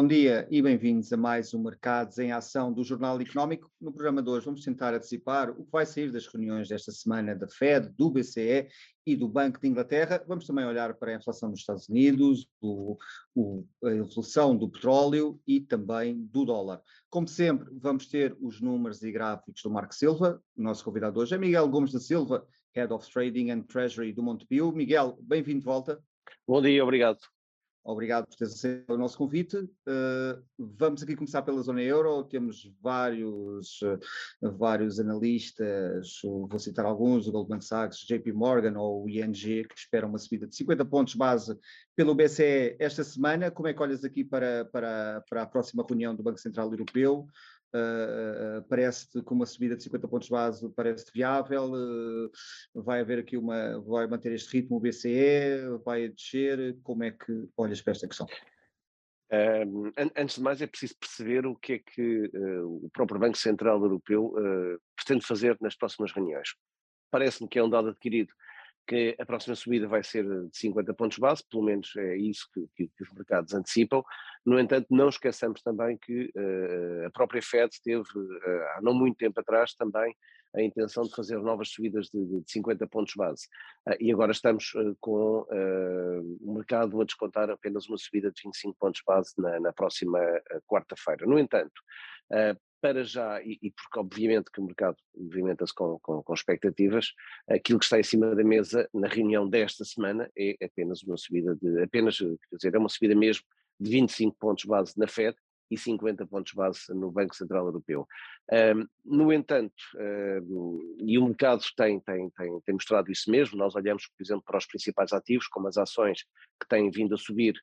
Bom dia e bem-vindos a mais um Mercados em Ação do Jornal Económico. No programa de hoje vamos tentar antecipar o que vai sair das reuniões desta semana da Fed, do BCE e do Banco de Inglaterra. Vamos também olhar para a inflação dos Estados Unidos, o, a evolução do petróleo e também do dólar. Como sempre, vamos ter os números e gráficos do Marco Silva. O nosso convidado hoje é Miguel Gomes da Silva, Head of Trading and Treasury do Montepio. Miguel, bem-vindo de volta. Bom dia, obrigado. Obrigado por teres aceito o nosso convite. Uh, vamos aqui começar pela zona euro. Temos vários, uh, vários analistas, vou citar alguns, o Goldman Sachs, JP Morgan ou o ING, que esperam uma subida de 50 pontos base pelo BCE esta semana. Como é que olhas aqui para, para, para a próxima reunião do Banco Central Europeu? Uh, parece-te com uma subida de 50 pontos base, parece-te viável, uh, vai haver aqui uma, vai manter este ritmo o BCE, vai descer, como é que olhas para esta questão? Um, antes de mais é preciso perceber o que é que uh, o próprio Banco Central Europeu pretende fazer nas próximas reuniões. Parece-me que é um dado adquirido que a próxima subida vai ser de 50 pontos base, pelo menos é isso que, que, que os mercados antecipam. No entanto, não esqueçamos também que uh, a própria Fed teve, uh, há não muito tempo atrás, também a intenção de fazer novas subidas de, de 50 pontos base. Uh, e agora estamos com o mercado a descontar apenas uma subida de 25 pontos base na, na próxima quarta-feira. No entanto, para já, e, e, porque obviamente que o mercado movimenta-se com, com, com, expectativas, aquilo que está em cima da mesa na reunião desta semana é apenas uma subida de, apenas, quer dizer, é uma subida mesmo de 25 pontos base na Fed e 50 pontos base no Banco Central Europeu. Um, no entanto, um, e o mercado tem, tem, tem, tem mostrado isso mesmo, nós olhamos, por exemplo, para os principais ativos, como as ações que têm vindo a subir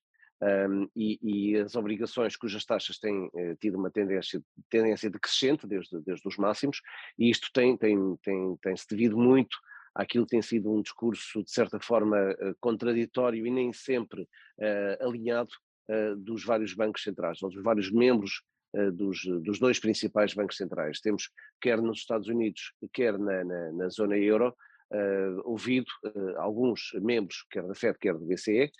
um, e, e, as obrigações cujas taxas têm uh, tido uma tendência, tendência decrescente desde, desde os máximos, e isto tem, tem, tem, tem-se devido muito àquilo que tem sido um discurso, de certa forma, uh, contraditório e nem sempre uh, alinhado dos vários bancos centrais, dos vários membros dos, dos dois principais bancos centrais. Temos, quer nos Estados Unidos, quer na, na, na zona euro, ouvido alguns membros, quer da FED, quer do BCE,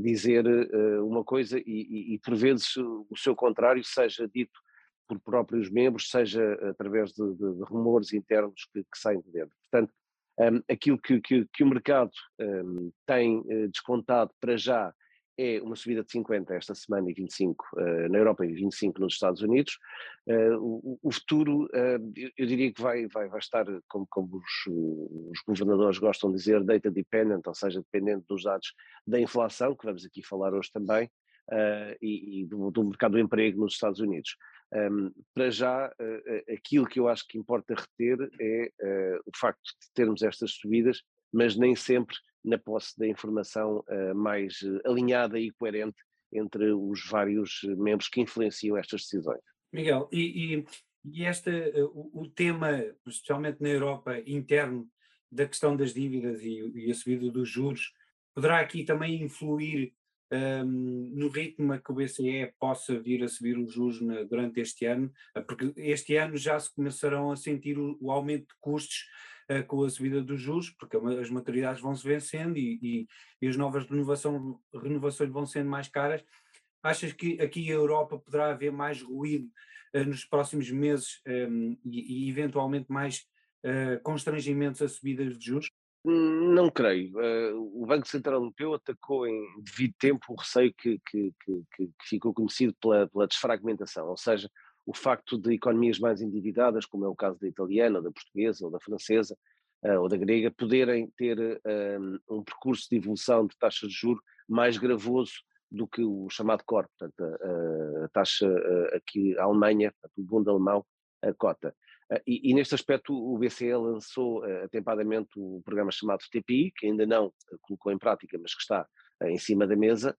dizer uh, uma coisa e, e, e, por vezes o seu contrário seja dito por próprios membros, seja através de, de, de rumores internos que, que, saem de dentro. Portanto, um, aquilo que, que, que, o mercado um, tem uh, descontado para já é uma subida de 50 esta semana e 25 uh, eh, na Europa e 25 nos Estados Unidos. Uh, o, o, futuro, uh, eu, diria que vai, vai, vai estar, como, como os, os, governadores gostam de dizer, data dependent, ou seja, dependente dos dados da inflação, que vamos aqui falar hoje também, e, e do, do, mercado do emprego nos Estados Unidos. Um, ehm, para já, aquilo que eu acho que importa reter é o facto de termos estas subidas, mas nem sempre na posse da informação uh, mais uh, alinhada e coerente entre os vários membros que influenciam estas decisões. Miguel, e, e, e este, o, o, tema, especialmente na Europa, interno, da questão das dívidas e, e a subida dos juros, poderá aqui também influir um, ehm, no ritmo a que o BCE possa vir a subir os juros na, durante este ano, porque este ano já se começarão a sentir o, o aumento de custos com a subida dos juros, porque as maturidades vão se vencendo e, e, e as novas renovação, renovações vão sendo mais caras. Achas que aqui a Europa poderá haver mais ruído uh, nos próximos meses um, ehm, e, e, eventualmente mais uh, constrangimentos a subidas de juros? Não creio. Uh, o Banco Central Europeu atacou em devido tempo o receio que, que, que, que ficou conhecido pela, pela, desfragmentação, ou seja, o facto de economias mais endividadas, como é o caso da italiana, da portuguesa, ou da francesa, uh, ou da grega, poderem ter um, um, percurso de evolução de taxas de juros mais gravoso do que o chamado core, portanto, a, taxa a, aqui, a Alemanha, o Bund alemão, a cota. Uh, e, e, neste aspecto o BCE lançou atempadamente o programa chamado TPI, que ainda não colocou em prática, mas que está em cima da mesa,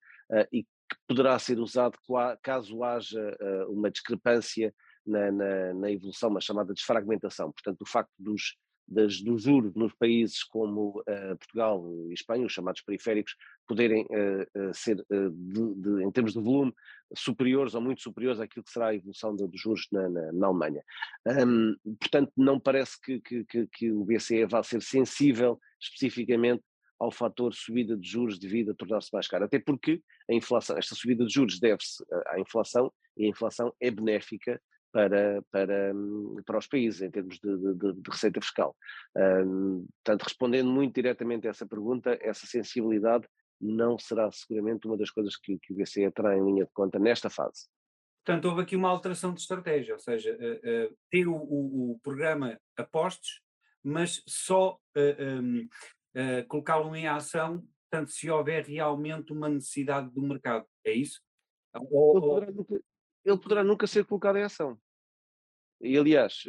e que poderá ser usado caso haja uh, uma discrepância na, na, na, evolução, uma chamada desfragmentação. Portanto, o facto dos, das, juros nos países como uh, Portugal e Espanha, os chamados periféricos, poderem uh, ser, de, de, em termos de volume, superiores ou muito superiores àquilo que será a evolução dos juros na, na, na Alemanha. Um, portanto, não parece que, que, que, que o BCE vá ser sensível especificamente ao fator subida de juros devido a tornar-se mais caro. Até porque a inflação, esta subida de juros deve-se à inflação e a inflação é benéfica para, para, para os países em termos de, de, de receita fiscal. Um, portanto, respondendo muito diretamente a essa pergunta, essa sensibilidade não será seguramente uma das coisas que, que o BCE terá em linha de conta nesta fase. Portanto, houve aqui uma alteração de estratégia, ou seja, uh, uh, ter o, o, o, programa apostos, mas só uh, eh, um, colocá-lo em ação, portanto, se houver realmente uma necessidade do mercado. É isso? Ou, ele, poderá nunca, ele poderá nunca ser colocado em ação. E, aliás,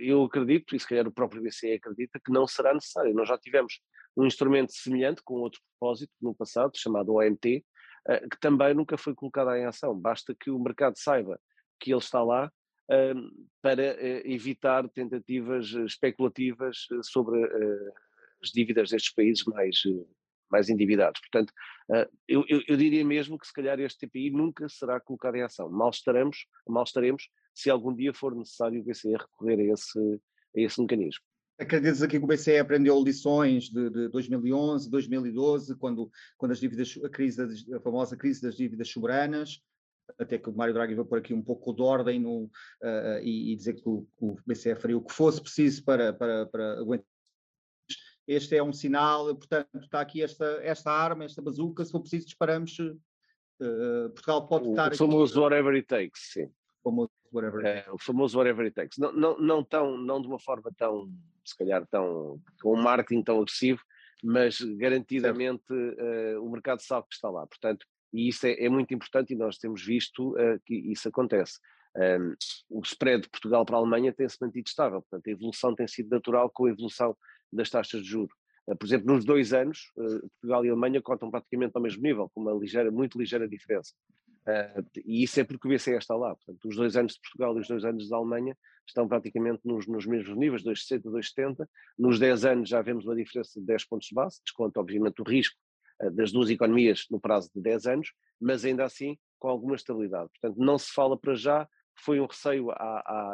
eu acredito, e se calhar o próprio BCE acredita, que não será necessário. Nós já tivemos um instrumento semelhante, com outro propósito, no passado, chamado OMT, eh, que também nunca foi colocado em ação. Basta que o mercado saiba que ele está lá ehm, para eh, evitar tentativas especulativas eh, sobre as dívidas destes países mais, mais endividados. Portanto, eu, eu, eu, diria mesmo que se calhar este TPI nunca será colocado em ação. Mal estaremos, mal estaremos se algum dia for necessário o BCE recorrer a esse, a esse mecanismo. Acreditas aqui que o BCE aprendeu lições de, de 2011, 2012, quando, quando as dívidas, a, crise a famosa crise das dívidas soberanas, até que o Mário Draghi vai pôr aqui um pouco de ordem no, uh, e, e, dizer que o, o, BCE faria o que fosse preciso para, para, para aguentar. Este é um sinal, portanto, está aqui esta, esta arma, esta bazuca, se for preciso disparamos, uh, Portugal pode o, estar... O famoso aqui, whatever it takes, sim. O famoso whatever it takes. É, o famoso whatever it takes. Não, não, não, tão, não de uma forma tão se calhar tão, com um marketing tão agressivo, mas garantidamente uh, o mercado sabe que está lá. Portanto, e isso é, é muito importante e nós temos visto uh, que isso acontece. Um, o spread de Portugal para a Alemanha tem-se mantido estável, portanto a evolução tem sido natural com a evolução das taxas de juros. Uh, por exemplo, nos dois anos, Portugal e Alemanha contam praticamente ao mesmo nível, com uma ligeira, muito ligeira diferença. Uh, e isso é porque o BCE está lá. Portanto, os dois anos de Portugal e os dois anos da Alemanha estão praticamente nos, nos mesmos níveis, 2,60, 2,70. Nos 10 anos já vemos uma diferença de 10 pontos de base, desconta obviamente o risco das duas economias no prazo de 10 anos, mas ainda assim com alguma estabilidade. Portanto, não se fala para já, foi um receio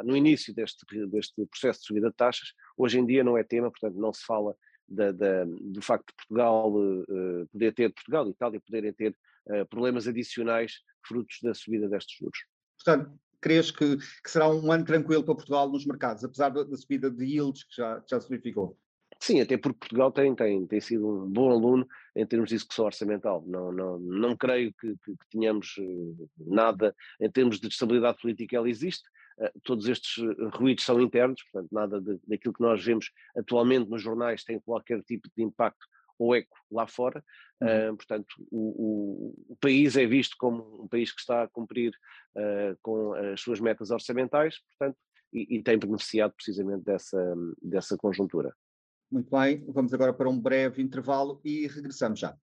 no início deste, deste processo de subida de taxas, hoje em dia não é tema, portanto não se fala da, da, do facto de Portugal uh, poder ter, Portugal e Itália poderem ter uh, problemas adicionais frutos da subida destes juros. Portanto, crees que, que, será um ano tranquilo para Portugal nos mercados, apesar da, da subida de yields que já, já se verificou? Sim, até porque Portugal tem, tem, tem sido um bom aluno em termos de execução orçamental. Não, não, não creio que, que, que tenhamos eh, nada em termos de estabilidade política, ela existe. Uh, todos estes ruídos são internos, portanto, nada de, daquilo que nós vemos atualmente nos jornais tem qualquer tipo de impacto ou eco lá fora. Uhum. Uh, portanto, o, o, o, país é visto como um país que está a cumprir uh, com as suas metas orçamentais, portanto, e, e, tem beneficiado precisamente dessa, dessa conjuntura. Muito bem, vamos agora para um breve intervalo e regressamos já.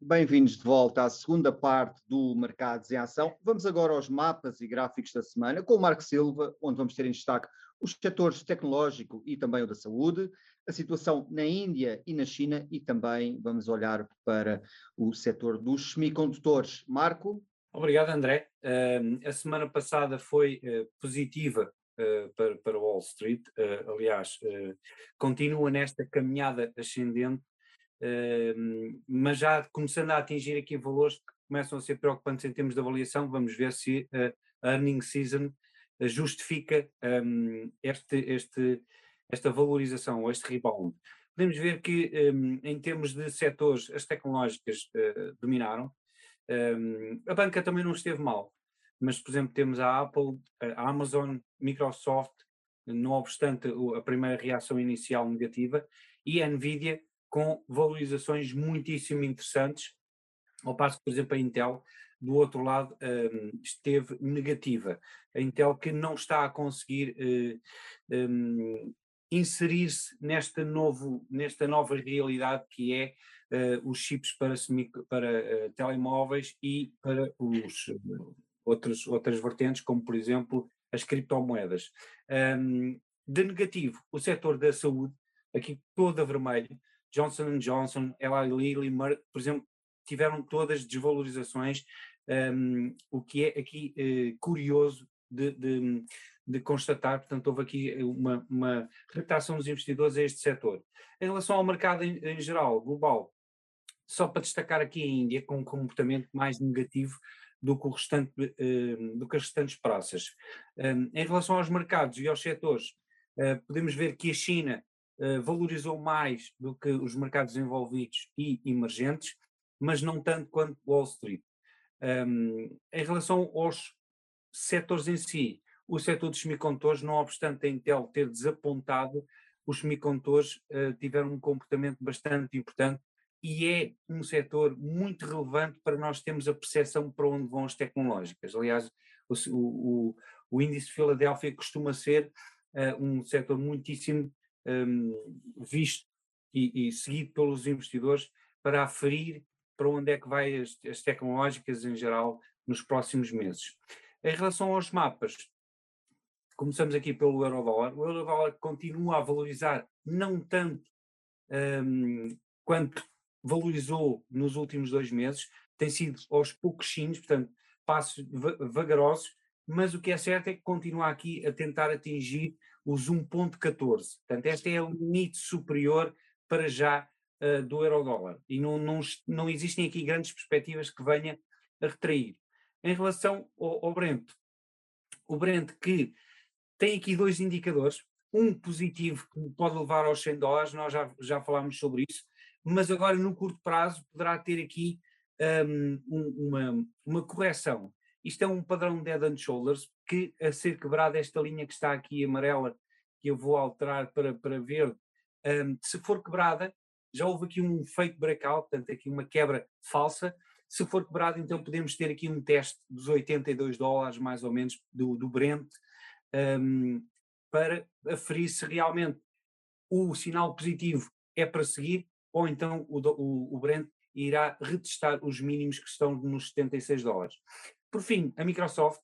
Bem-vindos de volta à segunda parte do Mercados em Ação. Vamos agora aos mapas e gráficos da semana com o Marco Silva, onde vamos ter em destaque os setores tecnológico e também o da saúde, a situação na Índia e na China e também vamos olhar para o setor dos semicondutores. Marco? Obrigado, André. Uh, a semana passada foi uh, positiva uh, para, para Wall Street, eh, aliás, continua nesta caminhada ascendente mas já começando a atingir aqui valores que começam a ser preocupantes em termos de avaliação, vamos ver se a earning season justifica um, este, este, esta valorização ou este rebound. Podemos ver que um, em termos de setores as tecnológicas dominaram, a banca também não esteve mal, mas por exemplo temos a Apple, a Amazon, Microsoft, não obstante a primeira reação inicial negativa, e a Nvidia com valorizações muitíssimo interessantes, ao passo que, por exemplo, a Intel, do outro lado, um, esteve negativa. A Intel que não está a conseguir uh, um, inserir-se nesta, novo, nesta nova realidade que é uh, os chips para, para uh, telemóveis e para os outros, outras vertentes, como por exemplo as criptomoedas. Um, de negativo, o setor da saúde, aqui toda vermelha, Johnson Johnson, Eli Lilly, Merck, por exemplo, tiveram todas desvalorizações, um, o que é aqui uh, curioso de, de, de constatar, portanto, houve aqui uma, uma retração dos investidores a este setor. Em relação ao mercado em, em geral, global, só para destacar aqui a Índia com um comportamento mais negativo do que, o restante, uh, do que as restantes praças. Um, em relação aos mercados e aos setores, uh, podemos ver que a China uh, valorizou mais do que os mercados envolvidos e emergentes, mas não tanto quanto Wall Street. Um, em relação aos setores em si, o setor dos semicondutores, não obstante a Intel ter desapontado, os semicondutores uh, tiveram um comportamento bastante importante e é um setor muito relevante para nós termos a percepção para onde vão as tecnológicas. Aliás, o, o, o índice de Filadélfia costuma ser uh, um setor muitíssimo um, visto e, e, seguido pelos investidores para aferir para onde é que vai as, as tecnológicas em geral nos próximos meses. Em relação aos mapas, começamos aqui pelo euro-dólar. O euro-dólar continua a valorizar não tanto um, quanto valorizou nos últimos dois meses, tem sido aos pouquinhos, portanto, passos vagarosos, mas o que é certo é que continua aqui a tentar atingir os 1.14. Portanto, este é o limite superior para já uh, do euro-dólar e não, não, não existem aqui grandes perspectivas que venha a retrair. Em relação ao, ao Brent, o Brent que tem aqui dois indicadores, um positivo que pode levar aos 100 dólares, nós já, já falámos sobre isso, mas agora no curto prazo poderá ter aqui um, uma, uma correção. Isto é um padrão de Dead and Shoulders que, a ser quebrada esta linha que está aqui amarela, que eu vou alterar para, para verde, um, se for quebrada, já houve aqui um fake breakout, portanto aqui uma quebra falsa, se for quebrado então podemos ter aqui um teste dos 82 dólares mais ou menos do, do Brent, um, para aferir se realmente o sinal positivo é para seguir ou então o, o, o Brent irá retestar os mínimos que estão nos 76 dólares. Por fim, a Microsoft,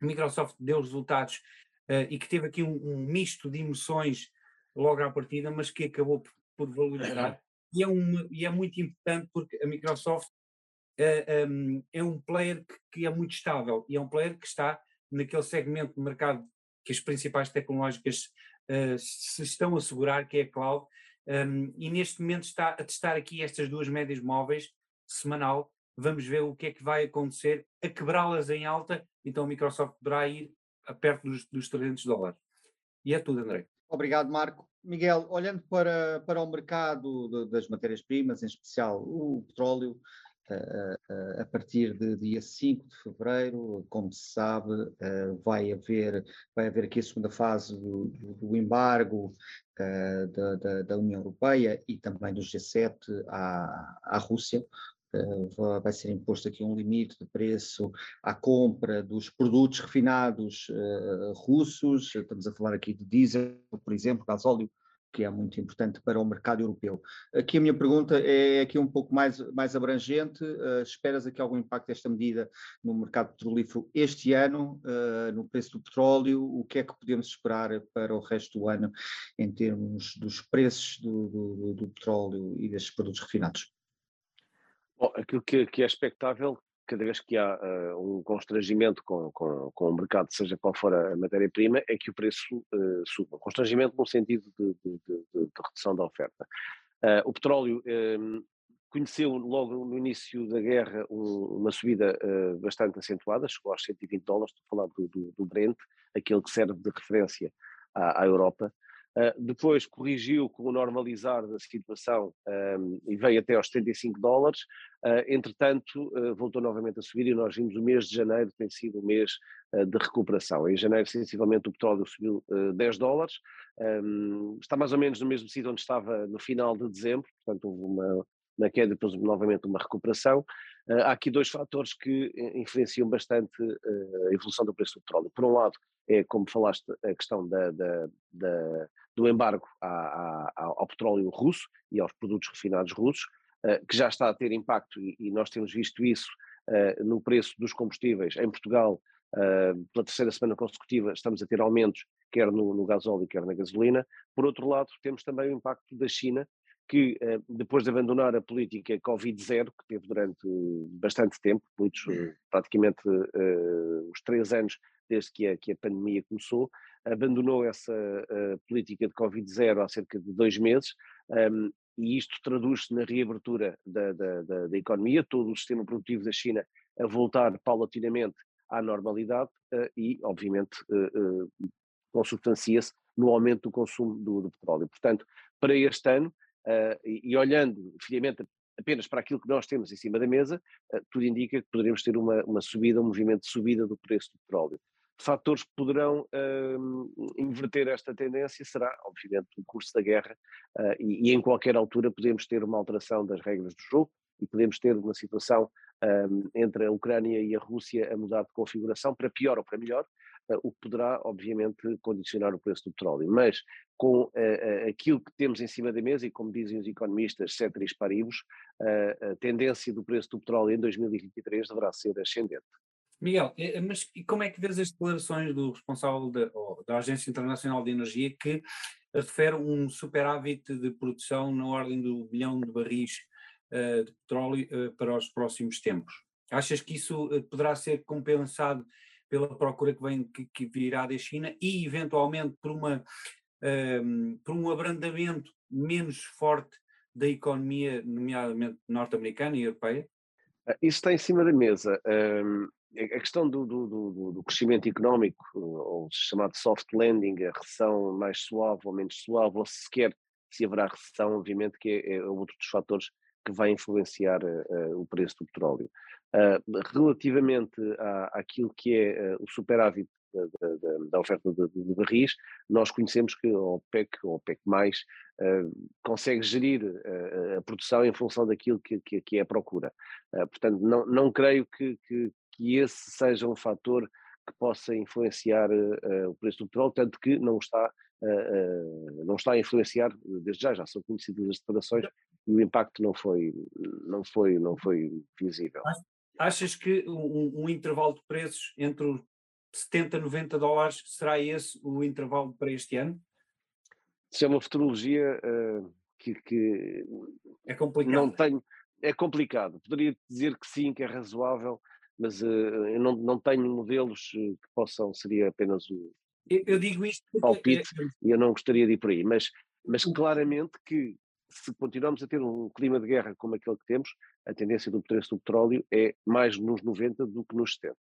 a Microsoft deu resultados uh, e que teve aqui um, um, misto de emoções logo à partida, mas que acabou por, por valorizar. E é, uma, e é muito importante porque a Microsoft uh, eh, um, é um player que, que, é muito estável e é um player que está naquele segmento de mercado que as principais tecnológicas uh, se estão a segurar, que é a cloud, um, e neste momento está a testar aqui estas duas médias móveis semanal. Vamos ver o que é que vai acontecer, a quebrá-las em alta, então a Microsoft poderá ir perto dos, dos 300 dólares. E é tudo, André. Obrigado, Marco. Miguel, olhando para, para o mercado de, das matérias-primas, em especial o petróleo, a partir de dia 5 de fevereiro, como se sabe, vai haver, vai haver aqui a segunda fase do, do embargo da, da, da, União Europeia e também do G7 à, à Rússia. vai ser imposto aqui um limite de preço à compra dos produtos refinados russos, estamos a falar aqui de diesel, por exemplo, gasóleo, que é muito importante para o mercado europeu. Aqui a minha pergunta é aqui um pouco mais, mais abrangente. Uh, esperas aqui algum impacto desta medida no mercado petrolífero este ano, uh, no preço do petróleo? O que é que podemos esperar para o resto do ano em termos dos preços do, do, do petróleo e destes produtos refinados? Bom, aquilo que, que é expectável cada vez que há uh, um constrangimento com, com, com, o mercado, seja qual for a matéria-prima, é que o preço uh, suba. Constrangimento no sentido de, de, de, de redução da oferta. Uh, o petróleo um, conheceu logo no início da guerra um, uma subida bastante acentuada, chegou aos 120 dólares, estou a falar do, do, do Brent, aquele que serve de referência à, à Europa. Uh, depois corrigiu com o normalizar da situação um, e veio até aos 75 dólares. Uh, entretanto, uh, voltou novamente a subir e nós vimos o mês de janeiro tem sido um mês de recuperação. Em janeiro, sensivelmente, o petróleo subiu 10 dólares. Um, está mais ou menos no mesmo sítio onde estava no final de dezembro, portanto, houve uma, na queda depois novamente uma recuperação. Há aqui dois fatores que influenciam bastante a evolução do preço do petróleo. Por um lado, é, como falaste, a questão da, da, da do embargo à, à, ao petróleo russo e aos produtos refinados russos, uh, que já está a ter impacto, e, e nós temos visto isso uh, no preço dos combustíveis. Em Portugal, uh, pela terceira semana consecutiva, estamos a ter aumentos, quer no, no gasóleo, quer na gasolina. Por outro lado, temos também o impacto da China, que depois de abandonar a política Covid-0, que teve durante bastante tempo, muitos, praticamente os três anos desde que a, que a pandemia começou, abandonou essa uh, política de Covid-0 há cerca de dois meses, um, e isto traduz-se na reabertura da, da, da, da, economia, todo o sistema produtivo da China a voltar paulatinamente à normalidade uh, e, obviamente, uh, consubstancia-se no aumento do consumo do, do, petróleo. Portanto, para este ano, e, e, olhando friamente apenas para aquilo que nós temos em cima da mesa, tudo indica que poderemos ter uma, uma subida, um movimento de subida do preço do petróleo fatores que poderão uh, inverter esta tendência será, obviamente, o curso da guerra uh, e, e, em qualquer altura podemos ter uma alteração das regras do jogo e podemos ter uma situação um, entre a Ucrânia e a Rússia a mudar de configuração para pior ou para melhor, uh, o que poderá, obviamente, condicionar o preço do petróleo. Mas com aquilo que temos em cima da mesa e, como dizem os economistas, ceteris paribus, a tendência do preço do petróleo em 2023 deverá ser ascendente. Miguel, eh, mas como é que vês as declarações do responsável de, da Agência Internacional de Energia que refere um superávit de produção na ordem do bilhão de barris uh, de petróleo uh, para os próximos tempos? Achas que isso poderá ser compensado pela procura que, vem, que, que virá da China e eventualmente por, uma, ehm, por um abrandamento menos forte da economia, nomeadamente norte-americana e europeia? Ah, isso está em cima da mesa. Um, a questão do, do, do, do, crescimento económico, ou chamado soft landing, a recessão mais suave ou menos suave, ou sequer se haverá recessão, obviamente que é, é outro dos fatores que vai influenciar uh, o preço do petróleo. Uh, relativamente à, àquilo que é uh, o superávit da, da, da oferta de, de, barris, nós conhecemos que a OPEC, a OPEC+, consegue gerir a produção em função daquilo que, que, que é a procura. portanto, não, não creio que, que, que esse seja um fator que possa influenciar uh, o preço do petróleo, tanto que não está, uh, não está a influenciar desde já, já são conhecidas as declarações e o impacto não foi, não foi, não foi visível. Achas que um, um intervalo de preços entre os 70 e 90 dólares será esse o intervalo para este ano? Isso é uma futurologia que, que é complicado. não tenho, é complicado. Poderia dizer que sim, que é razoável, mas uh, eu não, não tenho modelos eh, que possam, seria apenas o eu, eu digo isto é palpite é... e eu não gostaria de ir por aí, mas, mas claramente que se continuarmos a ter um clima de guerra como aquele que temos, a tendência do preço do petróleo é mais nos 90 do que nos 70.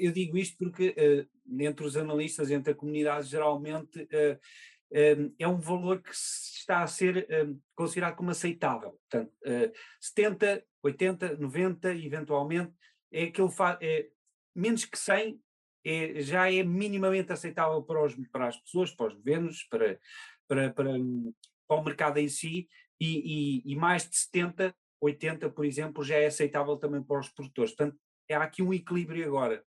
Eu digo isto porque uh, entre os analistas, entre a comunidade, geralmente uh, uh, é um valor que está a ser considerado como aceitável. Portanto, 70, 80, 90, eventualmente, é aquele é, menos que 100 é, já é minimamente aceitável para, os, para as pessoas, para os governos, para, para, para, para o mercado em si, e, e, e, mais de 70, 80, por exemplo, já é aceitável também para os produtores. Portanto, há aqui um equilíbrio agora.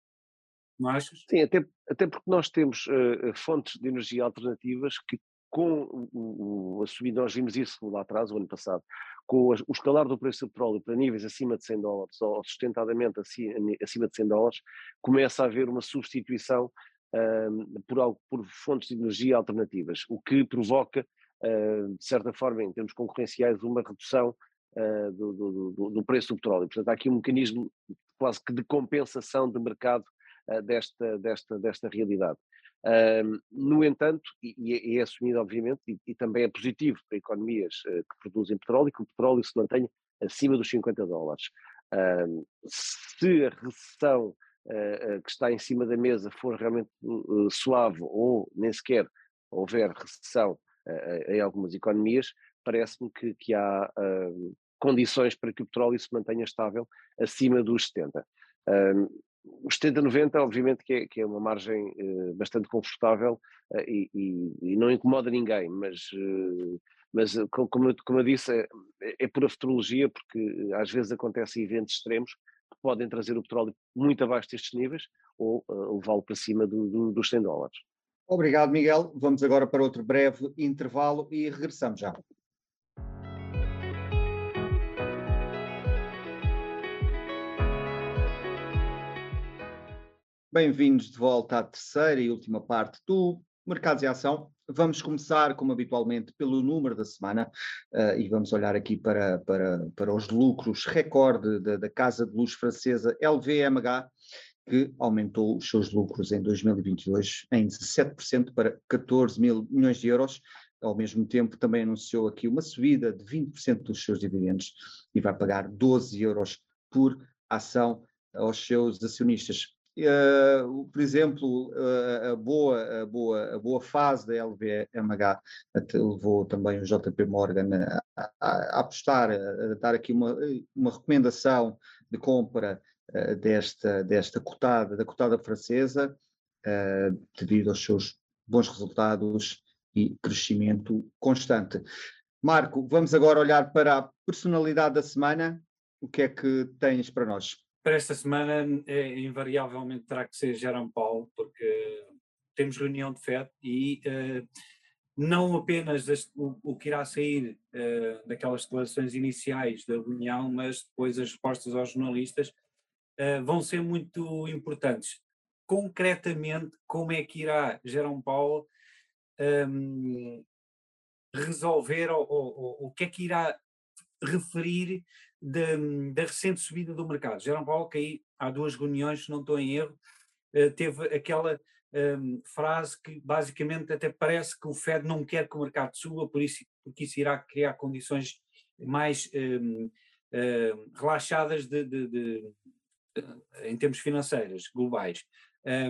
Não achas? Sim, até, até porque nós temos uh, fontes de energia alternativas que com o, o, a subida, nós vimos isso lá atrás, o ano passado, com o escalar do preço do petróleo para níveis acima de 100 dólares ou sustentadamente acima de 100 dólares, começa a haver uma substituição um, por, por fontes de energia alternativas, o que provoca, uh, de certa forma, em termos concorrenciais, uma redução uh, do, do, do, preço do petróleo. Portanto, há aqui um mecanismo quase que de compensação de mercado desta, desta, desta realidade no entanto, e, e, é assumido obviamente, e, e, também é positivo para economias uh, que produzem petróleo, que o petróleo se mantenha acima dos 50 dólares. se a recessão uh, que está em cima da mesa for realmente suave ou nem sequer houver recessão em algumas economias, parece-me que, que, há condições para que o petróleo se mantenha estável acima dos 70 os 70-90, obviamente, que é, que é, uma margem uh, bastante confortável uh, e, e, não incomoda ninguém, mas, uh, mas como, como, eu disse, é, é pura futurologia, porque às vezes acontecem eventos extremos que podem trazer o petróleo muito abaixo destes níveis ou levá-lo para cima do, do, dos 100 dólares. Obrigado, Miguel. Vamos agora para outro breve intervalo e regressamos já. Bem-vindos de volta à terceira e última parte do Mercados em Ação. Vamos começar, como habitualmente, pelo número da semana uh, e vamos olhar aqui para, para, para os lucros recorde da, da Casa de Luz francesa LVMH, que aumentou os seus lucros em 2022 em 17% para 14 mil milhões de euros. Ao mesmo tempo, também anunciou aqui uma subida de 20% dos seus dividendos e vai pagar 12 euros por ação aos seus acionistas. Uh, por exemplo, uh, a, boa, a, boa, a boa fase da LVMH levou também o JP Morgan a, a, apostar, a, dar aqui uma, uma recomendação de compra uh, desta, desta cotada, da cotada francesa, devido aos seus bons resultados e crescimento constante. Marco, vamos agora olhar para a personalidade da semana. O que é que tens para nós? Para esta semana é, invariavelmente terá que ser Jerome Paulo, porque temos reunião de FED e uh, não apenas o, o, que irá sair uh, daquelas declarações iniciais da reunião, mas depois as respostas aos jornalistas uh, vão ser muito importantes. Concretamente, como é que irá Jerome Paulo um, ehm, resolver ou, o que é que irá referir da, da recente subida do mercado. Jerome Paulo, que aí há duas reuniões, se não estou em erro, eh, teve aquela um, frase que basicamente até parece que o Fed não quer que o mercado suba, por isso, porque isso irá criar condições mais um, um, relaxadas de, de, de, em termos financeiros globais.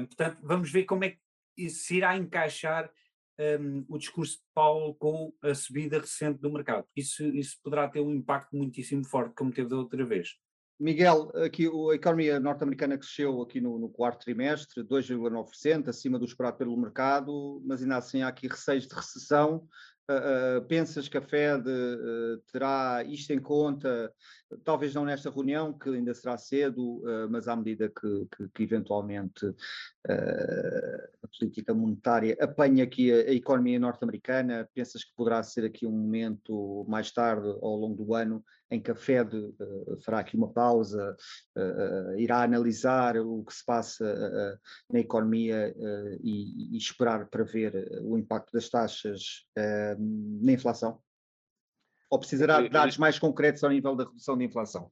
portanto, vamos ver como é que isso se irá encaixar um, o discurso de Paulo com a subida recente do mercado. Isso, isso poderá ter um impacto muitíssimo forte, como teve da outra vez. Miguel, aqui a economia norte-americana cresceu aqui no, no quarto trimestre, 2,9%, acima do esperado pelo mercado, mas ainda assim há aqui receios de recessão. Uh, pensas que a Fed uh, terá isto em conta, talvez não nesta reunião, que ainda será cedo, mas à medida que, que, que eventualmente a política monetária apanha aqui a, a economia norte-americana, pensas que poderá ser aqui um momento mais tarde, ao longo do ano, em que a Fed uh, fará aqui uma pausa, uh, irá analisar o que se passa na economia e, e, esperar para ver o impacto das taxas na inflação? Ou precisará de dados mais concretos ao nível da redução da inflação?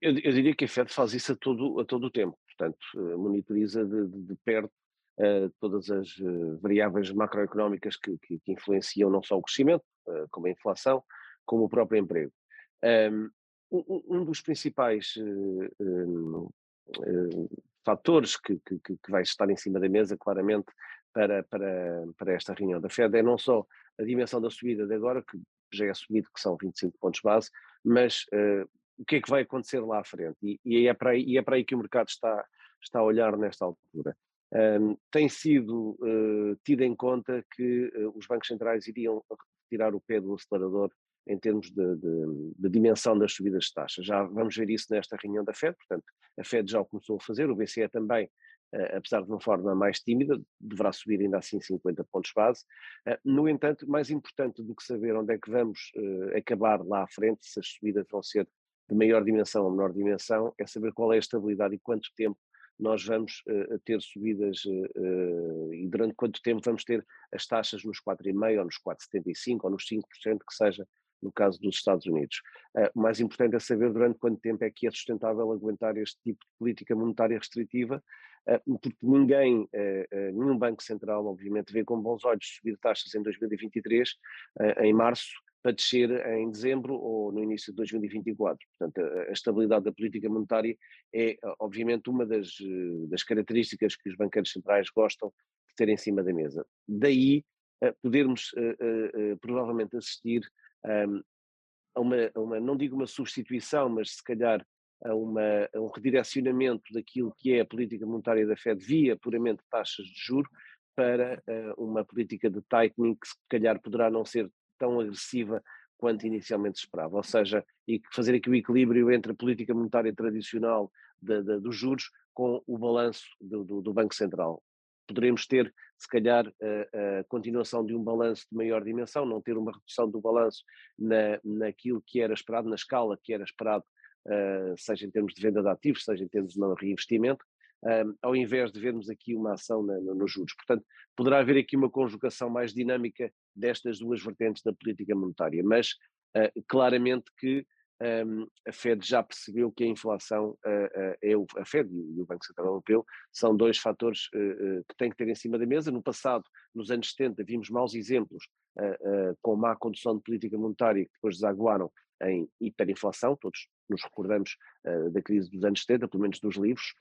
Eu, eu, diria que a Fed faz isso a todo, a todo o tempo, portanto, monitoriza de, de, de perto uh, todas as uh, variáveis macroeconómicas que, que, que, influenciam não só o crescimento, uh, como a inflação, como o próprio emprego. Um, um dos principais um, fatores que, que, que, vai estar em cima da mesa, claramente, para, para, para esta reunião da Fed é não só a dimensão da subida de agora, que já é assumido que são 25 pontos base, mas uh, o que é que vai acontecer lá à frente? E, e, é, para aí, e é para aí que o mercado está, está a olhar nesta altura. Um, tem sido uh, tido em conta que uh, os bancos centrais iriam retirar o pé do acelerador em termos de, de, de, dimensão das subidas de taxas. Já vamos ver isso nesta reunião da Fed, portanto, a Fed já o começou a fazer, o BCE também, uh, apesar de uma forma mais tímida, deverá subir ainda assim 50 pontos base. Uh, no entanto, mais importante do que saber onde é que vamos uh, acabar lá à frente, se as subidas vão ser de maior dimensão ou menor dimensão, é saber qual é a estabilidade e quanto tempo nós vamos uh, ter subidas uh, e durante quanto tempo vamos ter as taxas nos 4,5% ou nos 4,75% ou nos 5% que seja no caso dos Estados Unidos. Uh, o mais importante é saber durante quanto tempo é que é sustentável aguentar este tipo de política monetária restritiva, porque ninguém, nenhum banco central, obviamente, vê com bons olhos subir taxas em 2023, em março, para descer em dezembro ou no início de 2024. Portanto, a, estabilidade da política monetária é, obviamente, uma das, eh, das características que os banqueiros centrais gostam de ter em cima da mesa. Daí podermos uh, uh, provavelmente assistir a, uma, a uma, não digo uma substituição, mas se calhar a, uma, a um redirecionamento daquilo que é a política monetária da Fed via puramente taxas de juro para uh, uma política de tightening que se calhar poderá não ser tão agressiva quanto inicialmente se esperava, ou seja, e fazer aqui o equilíbrio entre a política monetária tradicional de, de, dos juros com o balanço do, do, do, Banco Central. Poderemos ter, se calhar, a, a, continuação de um balanço de maior dimensão, não ter uma redução do balanço na, naquilo que era esperado, na escala que era esperado, uh, seja em termos de venda de ativos, seja em termos de reinvestimento, um, ao invés de vermos aqui uma ação na, no, nos juros. Portanto, poderá haver aqui uma conjugação mais dinâmica destas duas vertentes da política monetária, mas uh, claramente que um, a Fed já percebeu que a inflação, uh, uh, é o, a Fed e o Banco Central Europeu são dois fatores uh, que têm que ter em cima da mesa. No passado, nos anos 70, vimos maus exemplos com má condução de política monetária que depois desaguaram em hiperinflação, todos nos recordamos da crise dos anos 70, pelo menos dos livros,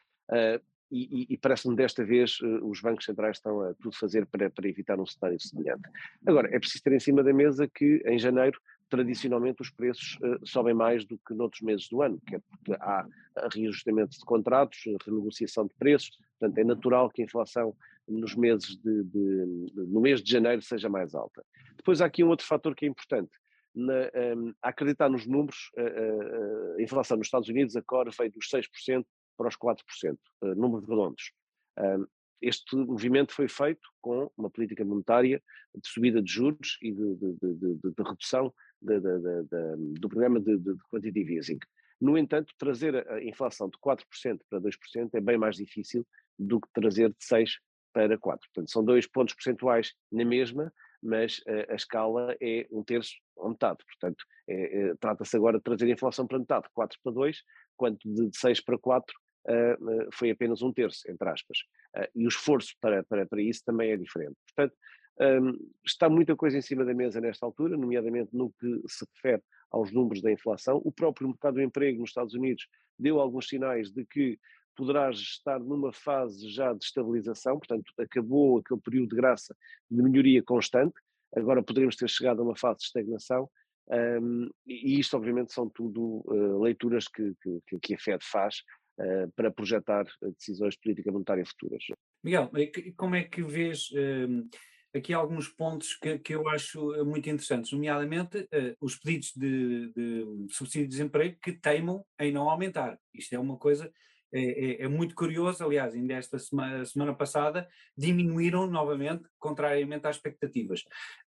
e, e, e parece-me desta vez os bancos centrais estão a tudo fazer para, para evitar um cenário semelhante. Agora, é preciso ter em cima da mesa que em janeiro tradicionalmente os preços uh, sobem mais do que noutros meses do ano, que é porque há reajustamento de contratos, renegociação de preços, portanto é natural que a inflação nos meses de, de, no mês de janeiro seja mais alta. Depois há aqui um outro fator que é importante, na, um, ehm, a acreditar nos números, a, a, inflação nos Estados Unidos, a core veio dos 6% para os 4%, uh, números redondos. Ehm, este movimento foi feito com uma política monetária de subida de juros e de, de, de, de redução do programa de, quantitative easing. No entanto, trazer a inflação de 4% para 2% é bem mais difícil do que trazer de 6% para 4%. Portanto, são dois pontos percentuais na mesma, mas a, a escala é um terço ou metade. Portanto, é, é, trata-se agora de trazer a inflação para metade, 4 para 2, quanto de 6 para 4 uh, foi apenas um terço, entre aspas. Uh, e o esforço para, para, para isso também é diferente. Portanto, um, está muita coisa em cima da mesa nesta altura, nomeadamente no que se refere aos números da inflação. O próprio mercado do emprego nos Estados Unidos deu alguns sinais de que poderá estar numa fase já de estabilização, portanto, acabou aquele período de graça de melhoria constante, agora poderemos ter chegado a uma fase de estagnação. Um, e isto, obviamente, são tudo uh, leituras que, que, que, a Fed faz uh, para projetar decisões de política monetária futuras. Miguel, como é que vês uh, aqui alguns pontos que, que eu acho eh, muito interessantes, nomeadamente uh, os pedidos de, de, subsídio de desemprego que teimam em não aumentar. Isto é uma coisa, é, é, é muito curioso, aliás, ainda esta semana, semana, passada diminuíram novamente, contrariamente às expectativas.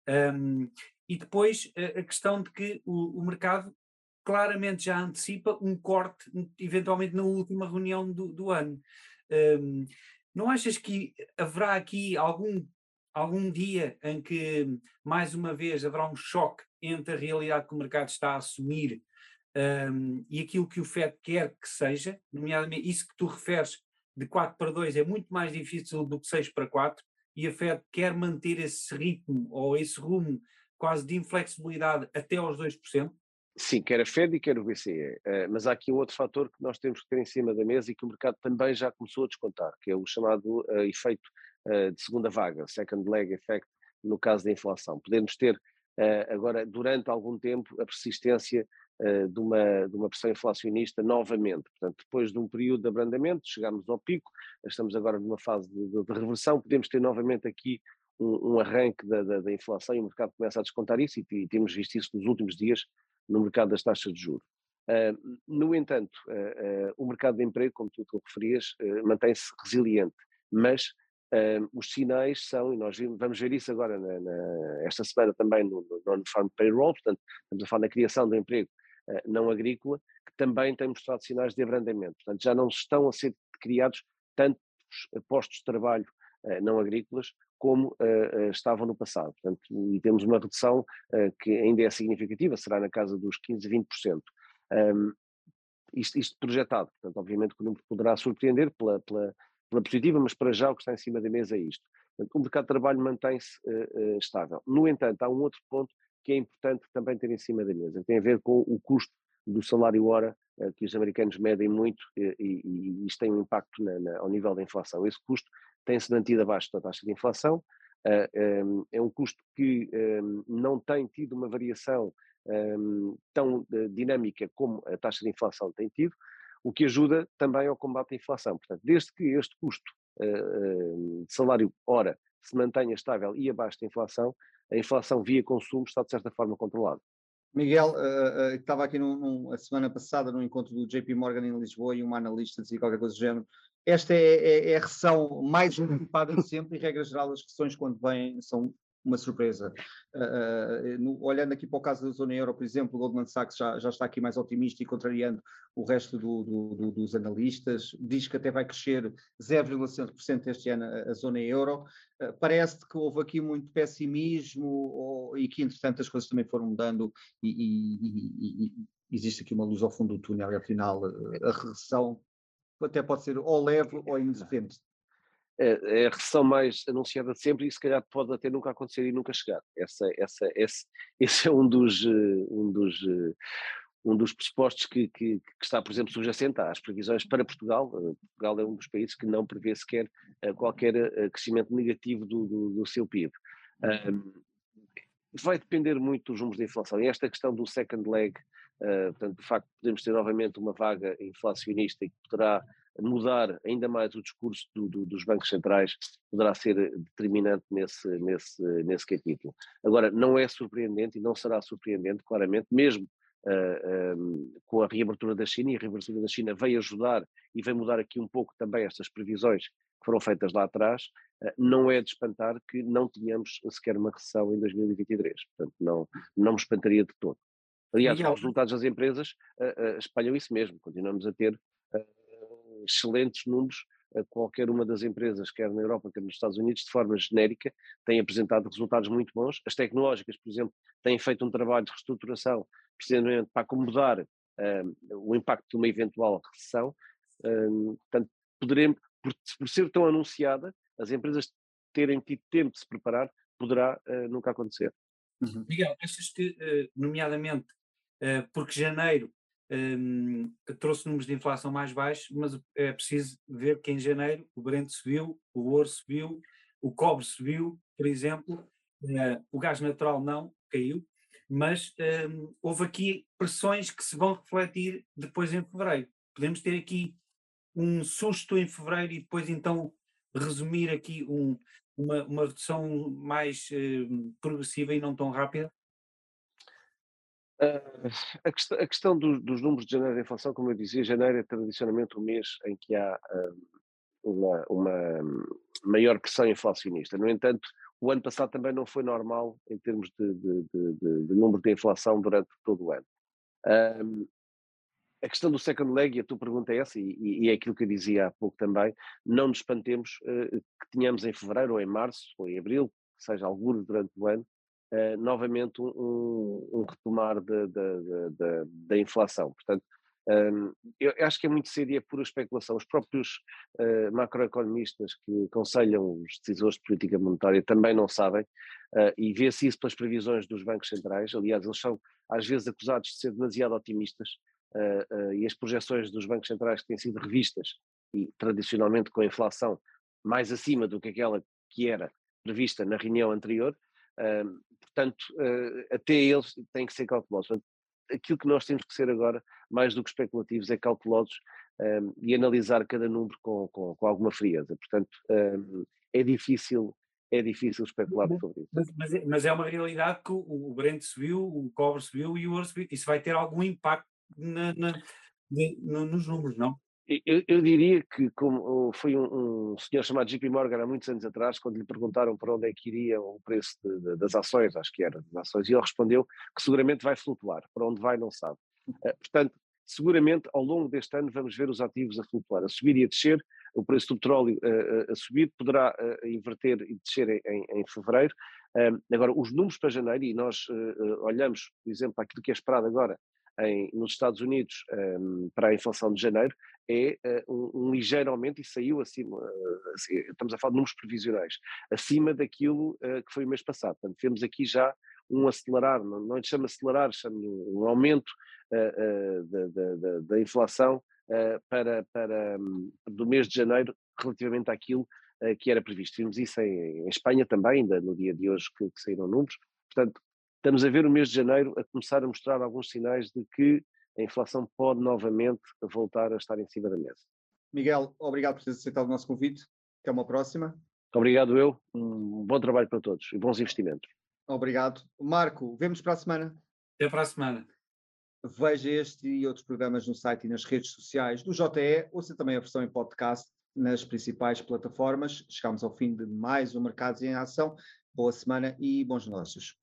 Um, e depois a, a questão de que o, o mercado claramente já antecipa um corte, eventualmente na última reunião do, do ano. Um, não achas que haverá aqui algum algum dia em que, mais uma vez, haverá um choque entre a realidade que o mercado está a assumir um, e aquilo que o FED quer que seja, nomeadamente isso que tu referes de 4 para 2 é muito mais difícil do que 6 para 4, e a Fed quer manter esse ritmo ou esse rumo quase de inflexibilidade até aos 2%? Sim, quer a Fed e quer o BCE, uh, mas há aqui um outro fator que nós temos que ter em cima da mesa e que o mercado também já começou a descontar, que é o chamado uh, efeito de segunda vaga, second leg effect, no caso da inflação. Podemos ter agora, durante algum tempo, a persistência de, uma, de uma pressão inflacionista novamente. Portanto, depois de um período de abrandamento, chegamos ao pico, estamos agora numa fase de, de, de reversão, podemos ter novamente aqui um, um arranque da, da, da, inflação e o mercado começa a descontar isso e, e temos visto isso nos últimos dias no mercado das taxas de juros. Uh, no entanto, uh, uh, o mercado de emprego, como tu te referias, mantém-se resiliente, mas os sinais são, e nós vamos ver isso agora na, na, esta semana também no, no Non-Farm Payroll, portanto, estamos a falar da criação do emprego não agrícola, que também tem mostrado sinais de abrandamento. Portanto, já não estão a ser criados tantos postos de trabalho não agrícolas como uh, uh, estavam no passado. Portanto, e temos uma redução uh, que ainda é significativa, será na casa dos 15, 20%. Um, isto, isto, projetado, portanto, obviamente que o número poderá surpreender pela, pela, pela, positiva, mas para já o que está em cima da mesa é isto. Portanto, o mercado de trabalho mantém-se estável. No entanto, há um outro ponto que é importante também ter em cima da mesa, tem a ver com o custo do salário hora que os americanos medem muito e, e, e isto tem um impacto na, na, ao nível da inflação. Esse custo tem-se mantido abaixo da taxa de inflação, uh, é um custo que um, não tem tido uma variação um, tão uh, dinâmica como a taxa de inflação tem tido, o que ajuda também ao combate à inflação. Portanto, desde que este custo uh, de salário hora se mantenha estável e abaixo da inflação, a inflação via consumo está de certa forma controlada. Miguel, uh, uh, estava aqui num, num, a semana passada no encontro do JP Morgan em Lisboa e uma analista dizia qualquer coisa do género esta é, é, é, a reação mais antecipada de sempre, e regra geral, as questões quando vêm são uma surpresa. Uh, no, olhando aqui para o caso da zona euro, por exemplo, o Goldman Sachs já, já está aqui mais otimista e contrariando o resto do, do, do, dos analistas, diz que até vai crescer 0,5% este ano a, a, zona euro. Uh, parece que houve aqui muito pessimismo ou, e que, entretanto, as coisas também foram mudando e, e, e, existe aqui uma luz ao fundo do túnel e afinal a recessão até pode ser ou leve ou independente. É, a recessão mais anunciada sempre e se calhar pode até nunca acontecer e nunca chegar. Essa, essa, esse, esse é um dos, eh, um dos, eh, um dos pressupostos que, que, que, está, por exemplo, subjacente às previsões para Portugal. Eh, Portugal é um dos países que não prevê sequer qualquer crescimento negativo do, do, do seu PIB. Um, vai depender muito dos números de inflação. E esta questão do second leg, uh, portanto, de facto, podemos ter novamente uma vaga inflacionista e que poderá mudar ainda mais o discurso do, do, dos bancos centrais, poderá ser determinante nesse, nesse, nesse capítulo. Agora, não é surpreendente e não será surpreendente, claramente, mesmo uh, eh, um, ehm, com a reabertura da China, e a reabertura da China veio ajudar e veio mudar aqui um pouco também estas previsões que foram feitas lá atrás, uh, não é de espantar que não tenhamos sequer uma recessão em 2023. Portanto, não, não me espantaria de todo. Aliás, os resultados das empresas uh, espalham isso mesmo, continuamos a ter excelentes números qualquer uma das empresas, quer na Europa, quer nos Estados Unidos, de forma genérica, tem apresentado resultados muito bons. As tecnológicas, por exemplo, têm feito um trabalho de reestruturação precisamente para acomodar um, o impacto de uma eventual recessão. Um, portanto, poderemos, por, por, ser tão anunciada, as empresas terem tido tempo de se preparar, poderá uh, nunca acontecer. Uhum. Miguel, achas que, uh, nomeadamente, porque janeiro um, trouxe números de inflação mais baixos, mas é preciso ver que em janeiro o Brent subiu, o ouro subiu, o cobre subiu, por exemplo, o gás natural não, caiu, mas um, houve aqui pressões que se vão refletir depois em fevereiro. Podemos ter aqui um susto em fevereiro e depois então resumir aqui um, uma, uma redução mais uh, progressiva e não tão rápida? Uh, a, quest a, questão do, dos números de janeiro de inflação, como eu dizia, janeiro é tradicionalmente o mês em que há uh, uma, uma, maior pressão inflacionista. No entanto, o ano passado também não foi normal em termos de, de, de, de número de inflação durante todo o ano. Um, a questão do second leg, e a tua pergunta é essa, e, e, é aquilo que eu dizia há pouco também, não nos espantemos uh, que tenhamos em fevereiro, ou em março, ou em abril, seja algum durante o ano, uh, novamente um, um retomar da inflação. Portanto, um, eu acho que é muito cedo e é pura especulação. Os próprios uh, macroeconomistas que aconselham os decisores de política monetária também não sabem, uh, e vê-se isso pelas previsões dos bancos centrais. Aliás, eles são às vezes acusados de ser demasiado otimistas, uh, e as projeções dos bancos centrais que têm sido revistas, e tradicionalmente com a inflação mais acima do que aquela que era prevista na reunião anterior, portanto, até eles têm que ser cautelosos aquilo que nós temos que ser agora, mais do que especulativos, é cautelosos um, e analisar cada número com, com, com alguma frieza. Portanto, um, é difícil é difícil especular sobre isso. Mas, mas, é, mas, é uma realidade que o, o Brent subiu, o cobre subiu e o ouro subiu. Isso vai ter algum impacto na, na, de, no, nos números, não? Eu, eu, diria que, como foi um, um, senhor chamado JP Morgan há muitos anos atrás, quando lhe perguntaram para onde é que iria o preço de, de, das ações, acho que era das ações, e ele respondeu que seguramente vai flutuar, para onde vai não sabe. Uh, portanto, seguramente ao longo deste ano vamos ver os ativos a flutuar, a subir e a descer, o preço do petróleo uh, a subir, poderá uh, inverter e descer em, em, fevereiro. agora, os números para janeiro, e nós olhamos, por exemplo, aquilo que é esperado agora em, nos Estados Unidos um, para a inflação de janeiro é uh, um, um, ligeiro aumento e saiu acima, uh, estamos a falar de números previsionais, acima daquilo uh, que foi o mês passado. Portanto, temos aqui já um acelerar, não, não chama acelerar, chama um aumento da, da, da, inflação para, para, um, do mês de janeiro relativamente àquilo que era previsto. Vimos isso em, em, Espanha também, ainda no dia de hoje que, que saíram números. Portanto, estamos a ver o mês de janeiro a começar a mostrar alguns sinais de que a inflação pode novamente voltar a estar em cima da mesa. Miguel, obrigado por ter aceitado o nosso convite. Até uma próxima. Obrigado eu. Um bom trabalho para todos e bons investimentos. Obrigado. Marco, vemos para a semana. Até para a semana. Veja este e outros programas no site e nas redes sociais do JE, ouça também a versão em podcast nas principais plataformas. Chegamos ao fim de mais um Mercados em Ação. Boa semana e bons negócios.